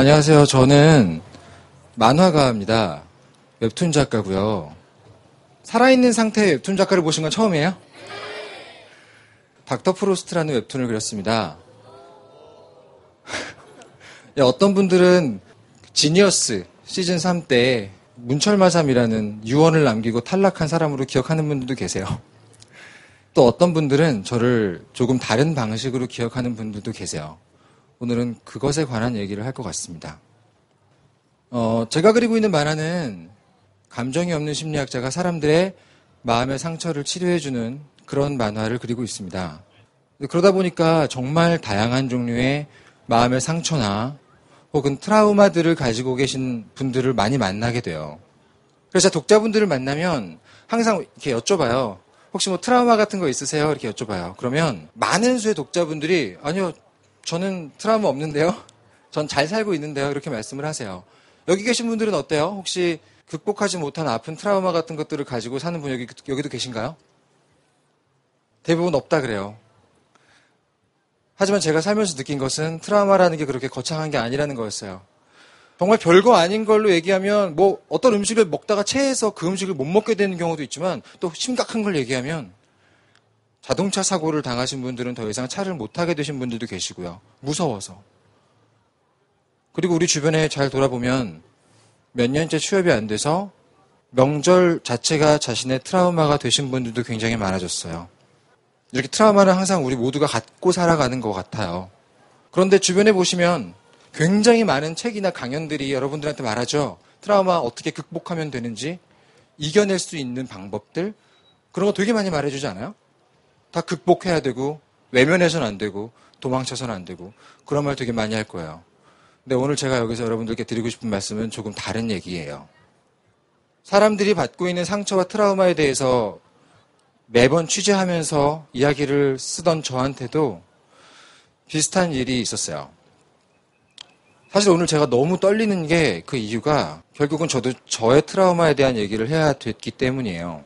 안녕하세요. 저는 만화가입니다. 웹툰 작가고요. 살아있는 상태의 웹툰 작가를 보신 건 처음이에요? 닥터 프로스트라는 웹툰을 그렸습니다. 어떤 분들은 지니어스 시즌 3 때 문철마삼이라는 유언을 남기고 탈락한 사람으로 기억하는 분들도 계세요. 또 어떤 분들은 저를 조금 다른 방식으로 기억하는 분들도 계세요. 오늘은 그것에 관한 얘기를 할 것 같습니다. 어, 제가 그리고 있는 만화는 감정이 없는 심리학자가 사람들의 마음의 상처를 치료해주는 그런 만화를 그리고 있습니다. 그러다 보니까 정말 다양한 종류의 마음의 상처나 혹은 트라우마들을 가지고 계신 분들을 많이 만나게 돼요. 그래서 독자분들을 만나면 항상 이렇게 여쭤봐요. 혹시 뭐 트라우마 같은 거 있으세요? 이렇게 여쭤봐요. 그러면 많은 수의 독자분들이 아니요, 저는 트라우마 없는데요. 전 잘 살고 있는데요. 이렇게 말씀을 하세요. 여기 계신 분들은 어때요? 혹시 극복하지 못한 아픈 트라우마 같은 것들을 가지고 사는 분 여기, 여기도 계신가요? 대부분 없다 그래요. 하지만 제가 살면서 느낀 것은 트라우마라는 게 그렇게 거창한 게 아니라는 거였어요. 정말 별거 아닌 걸로 얘기하면 뭐 어떤 음식을 먹다가 체해서 그 음식을 못 먹게 되는 경우도 있지만 또 심각한 걸 얘기하면 자동차 사고를 당하신 분들은 더 이상 차를 못 타게 되신 분들도 계시고요. 무서워서. 그리고 우리 주변에 잘 돌아보면 몇 년째 취업이 안 돼서 명절 자체가 자신의 트라우마가 되신 분들도 굉장히 많아졌어요. 이렇게 트라우마는 항상 우리 모두가 갖고 살아가는 것 같아요. 그런데 주변에 보시면 굉장히 많은 책이나 강연들이 여러분들한테 말하죠. 트라우마 어떻게 극복하면 되는지, 이겨낼 수 있는 방법들, 그런 거 되게 많이 말해주지 않아요? 다 극복해야 되고, 외면해서는 안 되고, 도망쳐서는 안 되고, 그런 말 되게 많이 할 거예요. 근데 오늘 제가 여기서 여러분들께 드리고 싶은 말씀은 조금 다른 얘기예요. 사람들이 받고 있는 상처와 트라우마에 대해서 매번 취재하면서 이야기를 쓰던 저한테도 비슷한 일이 있었어요. 사실 오늘 제가 너무 떨리는 게 그 이유가 결국은 저도 저의 트라우마에 대한 얘기를 해야 됐기 때문이에요.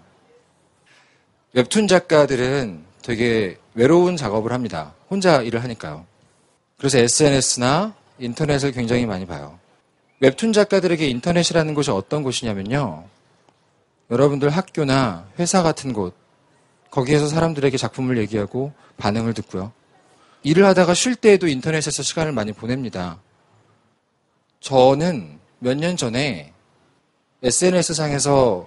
웹툰 작가들은 되게 외로운 작업을 합니다. 혼자 일을 하니까요. 그래서 SNS나 인터넷을 굉장히 많이 봐요. 웹툰 작가들에게 인터넷이라는 곳이 어떤 곳이냐면요. 여러분들 학교나 회사 같은 곳, 거기에서 사람들에게 작품을 얘기하고 반응을 듣고요. 일을 하다가 쉴 때에도 인터넷에서 시간을 많이 보냅니다. 저는 몇 년 전에 SNS상에서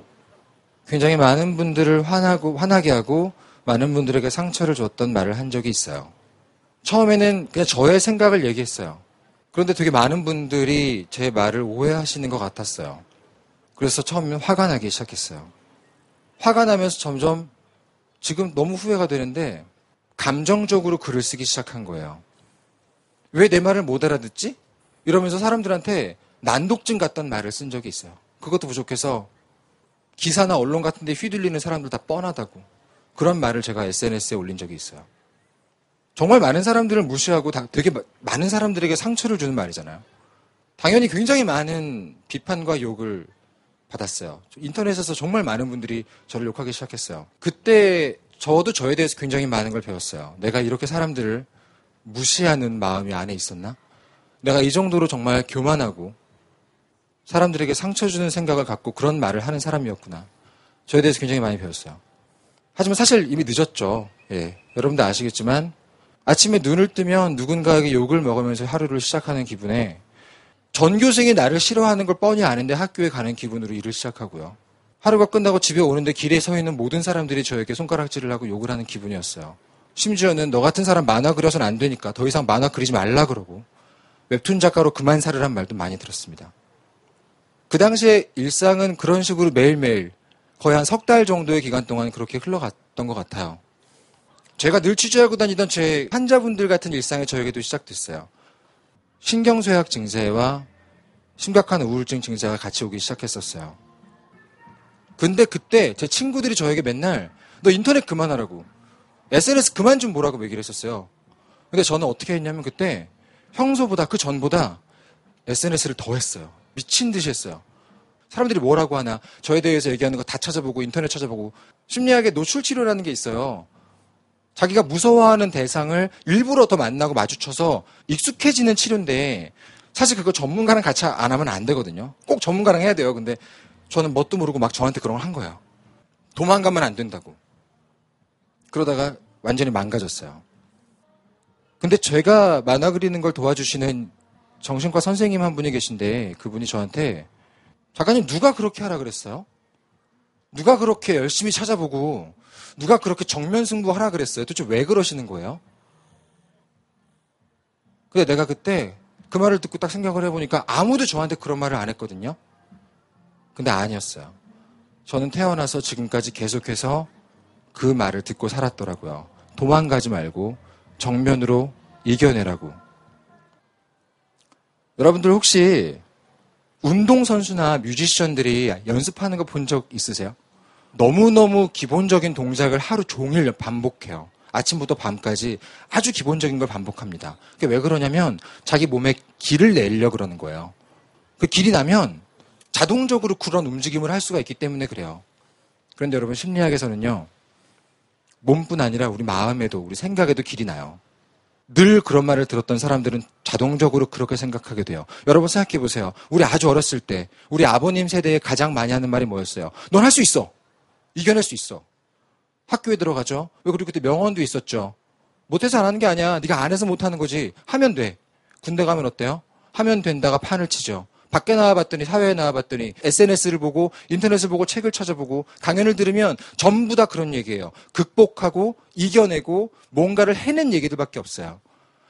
굉장히 많은 분들을 화나고, 화나게 하고 많은 분들에게 상처를 줬던 말을 한 적이 있어요. 처음에는 그냥 저의 생각을 얘기했어요. 그런데 되게 많은 분들이 제 말을 오해하시는 것 같았어요. 그래서 처음엔 화가 나기 시작했어요. 화가 나면서 점점 지금 너무 후회가 되는데 감정적으로 글을 쓰기 시작한 거예요. 왜 내 말을 못 알아듣지? 이러면서 사람들한테 난독증 같던 말을 쓴 적이 있어요. 그것도 부족해서 기사나 언론 같은 데 휘둘리는 사람들 다 뻔하다고. 그런 말을 제가 SNS에 올린 적이 있어요. 정말 많은 사람들을 무시하고 되게 많은 사람들에게 상처를 주는 말이잖아요. 당연히 굉장히 많은 비판과 욕을 받았어요. 인터넷에서 정말 많은 분들이 저를 욕하기 시작했어요. 그때 저도 저에 대해서 굉장히 많은 걸 배웠어요. 내가 이렇게 사람들을 무시하는 마음이 안에 있었나? 내가 이 정도로 정말 교만하고 사람들에게 상처 주는 생각을 갖고 그런 말을 하는 사람이었구나. 저에 대해서 굉장히 많이 배웠어요. 하지만 사실 이미 늦었죠. 예. 여러분도 아시겠지만 아침에 눈을 뜨면 누군가에게 욕을 먹으면서 하루를 시작하는 기분에 전교생이 나를 싫어하는 걸 뻔히 아는데 학교에 가는 기분으로 일을 시작하고요. 하루가 끝나고 집에 오는데 길에 서 있는 모든 사람들이 저에게 손가락질을 하고 욕을 하는 기분이었어요. 심지어는 너 같은 사람 만화 그려서는 안 되니까 더 이상 만화 그리지 말라 그러고 웹툰 작가로 그만 살으란 말도 많이 들었습니다. 그 당시에 일상은 그런 식으로 매일매일 거의 한 석 달 정도의 기간 동안 그렇게 흘러갔던 것 같아요. 제가 늘 취재하고 다니던 제 환자분들 같은 일상이 저에게도 시작됐어요. 신경쇠약 증세와 심각한 우울증 증세가 같이 오기 시작했었어요. 근데 그때 제 친구들이 저에게 맨날 너 인터넷 그만하라고 SNS 그만 좀 보라고 얘기를 했었어요. 근데 저는 어떻게 했냐면 그때 평소보다 그 전보다 SNS를 더 했어요. 미친 듯이 했어요. 사람들이 뭐라고 하나 저에 대해서 얘기하는 거 다 찾아보고 인터넷 찾아보고 심리학의 노출 치료라는 게 있어요. 자기가 무서워하는 대상을 일부러 더 만나고 마주쳐서 익숙해지는 치료인데 사실 그거 전문가랑 같이 안 하면 안 되거든요. 꼭 전문가랑 해야 돼요. 근데 저는 뭣도 모르고 막 저한테 그런 걸 한 거예요. 도망가면 안 된다고. 그러다가 완전히 망가졌어요. 근데 제가 만화 그리는 걸 도와주시는 정신과 선생님 한 분이 계신데 그분이 저한테 작가님 누가 그렇게 하라 그랬어요? 누가 그렇게 열심히 찾아보고 누가 그렇게 정면 승부하라 그랬어요? 도대체 왜 그러시는 거예요? 근데 내가 그때 그 말을 듣고 딱 생각을 해보니까 아무도 저한테 그런 말을 안 했거든요. 근데 아니었어요. 저는 태어나서 지금까지 계속해서 그 말을 듣고 살았더라고요. 도망가지 말고 정면으로 이겨내라고. 여러분들 혹시 운동선수나 뮤지션들이 연습하는 거 본 적 있으세요? 너무너무 기본적인 동작을 하루 종일 반복해요. 아침부터 밤까지 아주 기본적인 걸 반복합니다. 그게 왜 그러냐면 자기 몸에 기를 내려 그러는 거예요. 그 길이 나면 자동적으로 그런 움직임을 할 수가 있기 때문에 그래요. 그런데 여러분 심리학에서는요. 몸뿐 아니라 우리 마음에도 우리 생각에도 길이 나요. 늘 그런 말을 들었던 사람들은 자동적으로 그렇게 생각하게 돼요. 여러분 생각해 보세요. 우리 아주 어렸을 때 우리 아버님 세대에 가장 많이 하는 말이 뭐였어요? 넌 할 수 있어. 이겨낼 수 있어. 학교에 들어가죠. 왜 그리고 그때 명언도 있었죠. 못해서 안 하는 게 아니야. 네가 안 해서 못 하는 거지. 하면 돼. 군대 가면 어때요? 하면 된다가 판을 치죠. 밖에 나와봤더니 사회에 나와봤더니 SNS를 보고 인터넷을 보고 책을 찾아보고 강연을 들으면 전부 다 그런 얘기예요. 극복하고 이겨내고 뭔가를 해낸 얘기들밖에 없어요.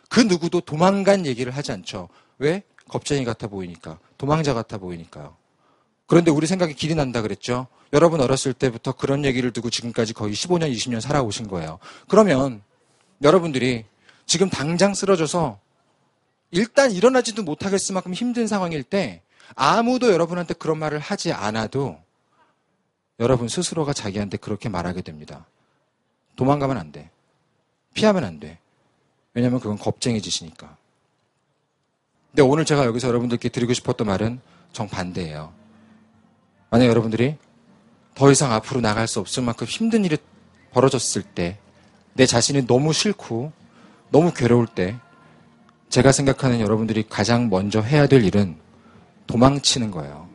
그 누구도 도망간 얘기를 하지 않죠. 왜? 겁쟁이 같아 보이니까. 도망자 같아 보이니까요. 그런데 우리 생각에 길이 난다 그랬죠. 여러분 어렸을 때부터 그런 얘기를 두고 지금까지 거의 15년, 20년 살아오신 거예요. 그러면 여러분들이 지금 당장 쓰러져서 일단 일어나지도 못하겠을 만큼 힘든 상황일 때 아무도 여러분한테 그런 말을 하지 않아도 여러분 스스로가 자기한테 그렇게 말하게 됩니다. 도망가면 안 돼. 피하면 안 돼. 왜냐면 그건 겁쟁이 짓이니까. 근데 오늘 제가 여기서 여러분들께 드리고 싶었던 말은 정반대예요. 만약 여러분들이 더 이상 앞으로 나갈 수 없을 만큼 힘든 일이 벌어졌을 때, 내 자신이 너무 싫고, 너무 괴로울 때, 제가 생각하는 여러분들이 가장 먼저 해야 될 일은 도망치는 거예요.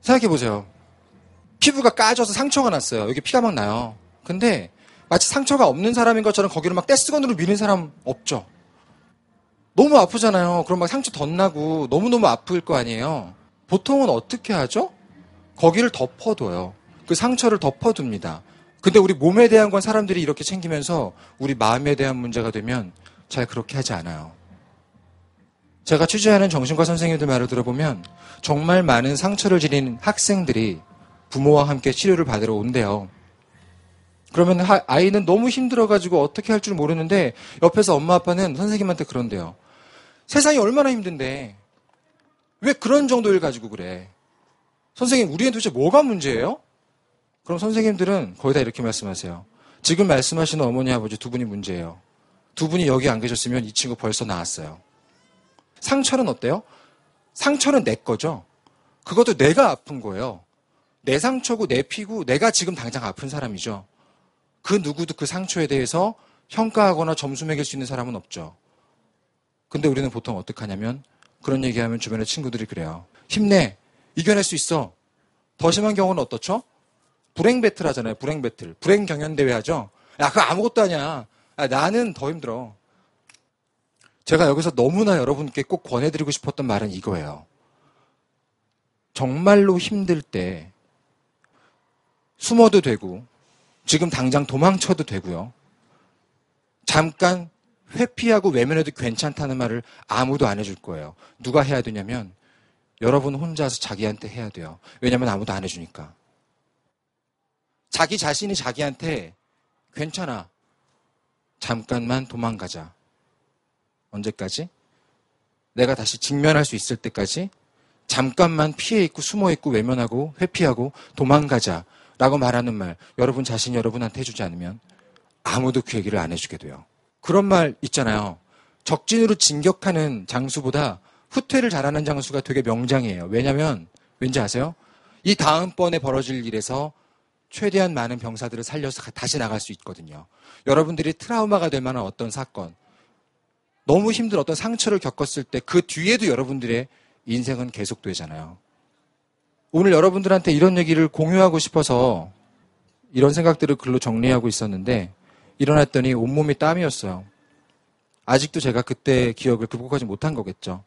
생각해 보세요. 피부가 까져서 상처가 났어요. 여기 피가 막 나요. 근데 마치 상처가 없는 사람인 것처럼 거기를 막 떼스건으로 미는 사람 없죠. 너무 아프잖아요. 그럼 막 상처 덧나고 너무너무 아플 거 아니에요. 보통은 어떻게 하죠? 거기를 덮어둬요. 그 상처를 덮어둡니다. 근데 우리 몸에 대한 건 사람들이 이렇게 챙기면서 우리 마음에 대한 문제가 되면 잘 그렇게 하지 않아요. 제가 취재하는 정신과 선생님들 말을 들어보면 정말 많은 상처를 지닌 학생들이 부모와 함께 치료를 받으러 온대요. 그러면 아이는 너무 힘들어가지고 어떻게 할 줄 모르는데 옆에서 엄마 아빠는 선생님한테 그런대요. 세상이 얼마나 힘든데 왜 그런 정도를 가지고 그래? 선생님, 우리는 도대체 뭐가 문제예요? 그럼 선생님들은 거의 다 이렇게 말씀하세요. 지금 말씀하시는 어머니, 아버지 두 분이 문제예요. 두 분이 여기 안 계셨으면 이 친구 벌써 나왔어요. 상처는 어때요? 상처는 내 거죠. 그것도 내가 아픈 거예요. 내 상처고 내 피고 내가 지금 당장 아픈 사람이죠. 그 누구도 그 상처에 대해서 평가하거나 점수 매길 수 있는 사람은 없죠. 근데 우리는 보통 어떻게 하냐면 그런 얘기하면 주변의 친구들이 그래요. 힘내. 이겨낼 수 있어. 더 심한 경우는 어떻죠? 불행 배틀 하잖아요. 불행 배틀. 불행 경연 대회 하죠. 야, 그거 아무것도 아니야. 야, 나는 더 힘들어. 제가 여기서 너무나 여러분께 꼭 권해드리고 싶었던 말은 이거예요. 정말로 힘들 때 숨어도 되고 지금 당장 도망쳐도 되고요. 잠깐 회피하고 외면해도 괜찮다는 말을 아무도 안 해줄 거예요. 누가 해야 되냐면 여러분 혼자서 자기한테 해야 돼요. 왜냐면 아무도 안 해주니까. 자기 자신이 자기한테 괜찮아. 잠깐만 도망가자. 언제까지? 내가 다시 직면할 수 있을 때까지 잠깐만 피해 있고 숨어 있고 외면하고 회피하고 도망가자. 라고 말하는 말, 여러분 자신이 여러분한테 해주지 않으면 아무도 그 얘기를 안 해주게 돼요. 그런 말 있잖아요. 적진으로 진격하는 장수보다 후퇴를 잘하는 장수가 되게 명장이에요. 왜냐면, 왠지 아세요? 이 다음번에 벌어질 일에서 최대한 많은 병사들을 살려서 다시 나갈 수 있거든요. 여러분들이 트라우마가 될 만한 어떤 사건, 너무 힘든 어떤 상처를 겪었을 때 그 뒤에도 여러분들의 인생은 계속되잖아요. 오늘 여러분들한테 이런 얘기를 공유하고 싶어서 이런 생각들을 글로 정리하고 있었는데 일어났더니 온몸이 땀이었어요. 아직도 제가 그때 기억을 극복하지 못한 거겠죠.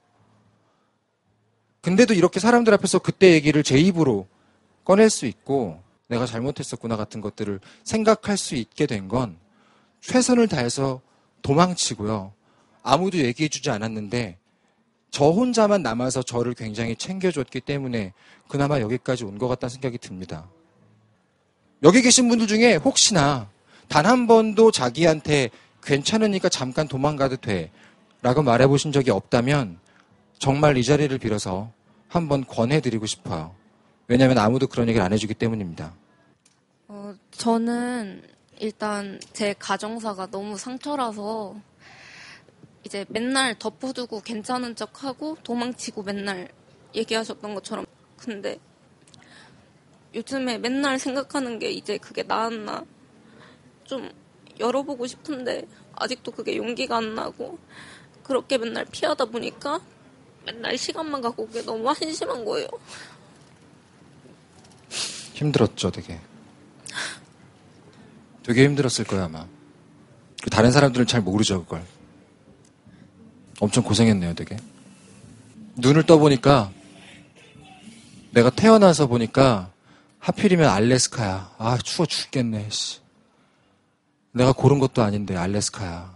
근데도 이렇게 사람들 앞에서 그때 얘기를 제 입으로 꺼낼 수 있고 내가 잘못했었구나 같은 것들을 생각할 수 있게 된 건 최선을 다해서 도망치고요. 아무도 얘기해주지 않았는데 저 혼자만 남아서 저를 굉장히 챙겨줬기 때문에 그나마 여기까지 온 것 같다는 생각이 듭니다. 여기 계신 분들 중에 혹시나 단 한 번도 자기한테 괜찮으니까 잠깐 도망가도 돼 라고 말해보신 적이 없다면 정말 이 자리를 빌어서 한번 권해드리고 싶어요. 왜냐하면 아무도 그런 얘기를 안 해주기 때문입니다. 어, 저는 일단 제 가정사가 너무 상처라서 이제 맨날 덮어두고 괜찮은 척하고 도망치고 맨날 얘기하셨던 것처럼 근데 요즘에 맨날 생각하는 게 이제 그게 나았나 좀 열어보고 싶은데 아직도 그게 용기가 안 나고 그렇게 맨날 피하다 보니까 맨날 시간만 가고 그게 너무 한심한 거예요. 힘들었죠, 되게. 되게 힘들었을 거야, 아마. 그 다른 사람들은 잘 모르죠, 그걸. 엄청 고생했네요, 되게. 눈을 떠보니까, 내가 태어나서 보니까, 하필이면 알래스카야. 아, 추워 죽겠네, 씨. 내가 고른 것도 아닌데, 알래스카야.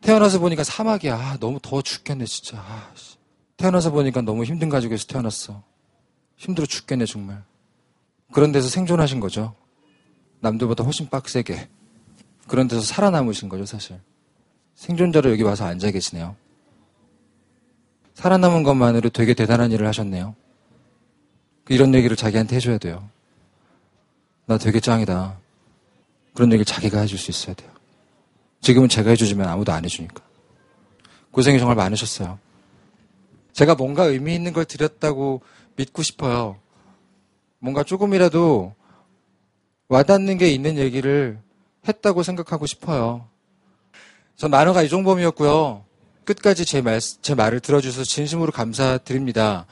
태어나서 보니까 사막이야. 아, 너무 더워 죽겠네, 진짜. 아, 씨. 태어나서 보니까 너무 힘든 가족에서 태어났어. 힘들어 죽겠네, 정말. 그런 데서 생존하신 거죠. 남들보다 훨씬 빡세게. 그런 데서 살아남으신 거죠, 사실. 생존자로 여기 와서 앉아 계시네요. 살아남은 것만으로 되게 대단한 일을 하셨네요. 이런 얘기를 자기한테 해줘야 돼요. 나 되게 짱이다. 그런 얘기를 자기가 해줄 수 있어야 돼요. 지금은 제가 해주지만 아무도 안 해주니까. 고생이 정말 많으셨어요. 제가 뭔가 의미 있는 걸 드렸다고 믿고 싶어요. 뭔가 조금이라도 와닿는 게 있는 얘기를 했다고 생각하고 싶어요. 전 만화가 이종범이었고요. 끝까지 제, 말, 제 말을 들어주셔서 진심으로 감사드립니다.